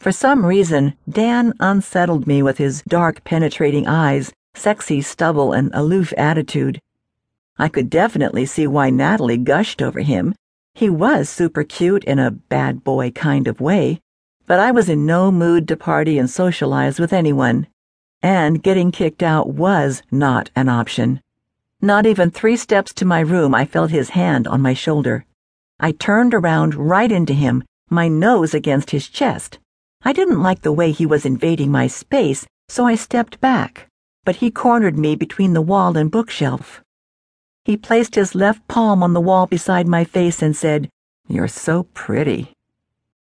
For some reason, Dan unsettled me with his dark, penetrating eyes, sexy stubble, and aloof attitude. I could definitely see why Natalie gushed over him. He was super cute in a bad boy kind of way, but I was in no mood to party and socialize with anyone. And getting kicked out was not an option. Not even three steps to my room, I felt his hand on my shoulder. I turned around right into him, my nose against his chest. I didn't like the way he was invading my space, so I stepped back, but he cornered me between the wall and bookshelf. He placed his left palm on the wall beside my face and said, You're so pretty.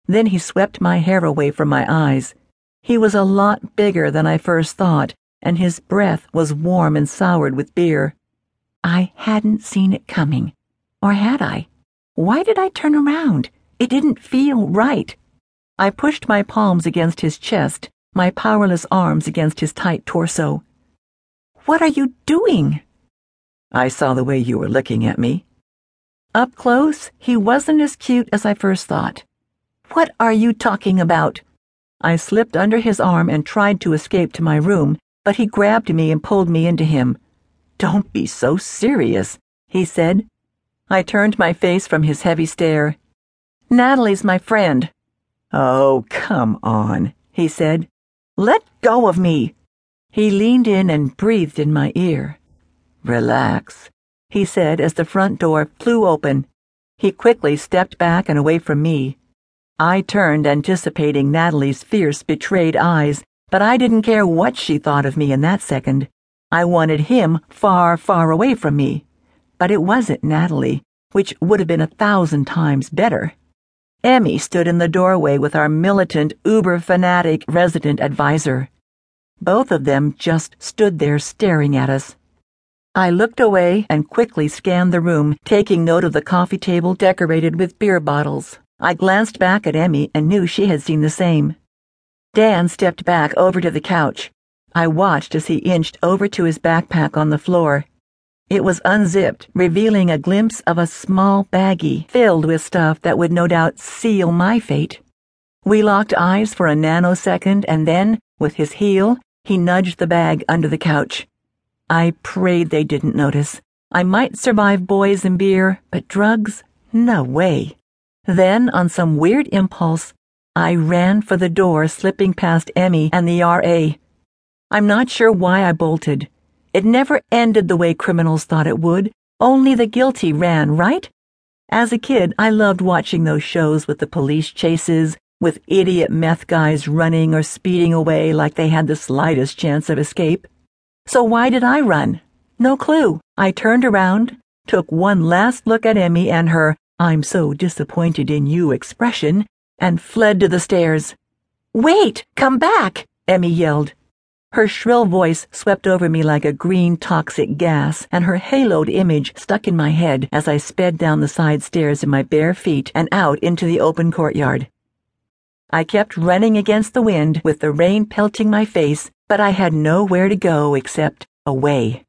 Then he swept my hair away from my eyes. He was a lot bigger than I first thought, and his breath was warm and soured with beer. I hadn't seen it coming. Or had I? Why did I turn around? It didn't feel right. I pushed my palms against his chest, my powerless arms against his tight torso. What are you doing? I saw the way you were looking at me. Up close, he wasn't as cute as I first thought. What are you talking about? I slipped under his arm and tried to escape to my room, but he grabbed me and pulled me into him. Don't be so serious, he said. I turned my face from his heavy stare. Natalie's my friend. Oh, come on, he said. Let go of me. He leaned in and breathed in my ear. Relax, he said as the front door flew open. He quickly stepped back and away from me. I turned, anticipating Natalie's fierce, betrayed eyes, but I didn't care what she thought of me in that second. I wanted him far, far away from me. But it wasn't Natalie, which would have been a thousand times better. Emmy stood in the doorway with our militant, uber fanatic resident advisor. Both of them just stood there staring at us. I looked away and quickly scanned the room, taking note of the coffee table decorated with beer bottles. I glanced back at Emmy and knew she had seen the same. Dan stepped back over to the couch. I watched as he inched over to his backpack on the floor. It was unzipped, revealing a glimpse of a small baggie filled with stuff that would no doubt seal my fate. We locked eyes for a nanosecond, and then, with his heel, he nudged the bag under the couch. I prayed they didn't notice. I might survive boys and beer, but drugs? No way. Then, on some weird impulse, I ran for the door, slipping past Emmy and the RA. I'm not sure why I bolted. It never ended the way criminals thought it would. Only the guilty ran, right? As a kid, I loved watching those shows with the police chases, with idiot meth guys running or speeding away like they had the slightest chance of escape. So why did I run? No clue. I turned around, took one last look at Emmy and her I'm so disappointed in you expression, and fled to the stairs. Wait! Come back! Emmy yelled. Her shrill voice swept over me like a green toxic gas, and her haloed image stuck in my head as I sped down the side stairs in my bare feet and out into the open courtyard. I kept running against the wind with the rain pelting my face, but I had nowhere to go except away.